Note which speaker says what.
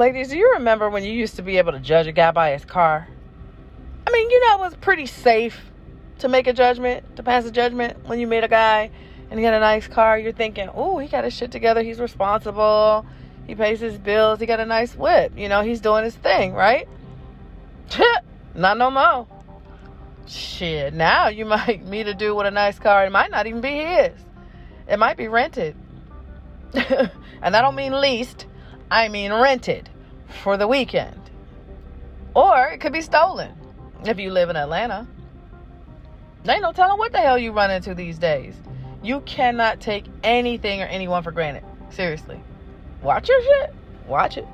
Speaker 1: Ladies, do you remember when you used to be able to judge a guy by his car? I mean, you know, it was pretty safe to make a judgment, to pass a judgment when you met a guy and he had a nice car. You're thinking, oh, he got his shit together. He's responsible. He pays his bills. He got a nice whip. You know, he's doing his thing, right? Not no more. Shit, now you might meet a dude with a nice car. It might not even be his. It might be rented. and I don't mean leased, I mean rented for the weekend. Or it could be stolen if you live in Atlanta. There ain't no telling what the hell you run into these days. You cannot take anything or anyone for granted. Seriously. Watch your shit. Watch it.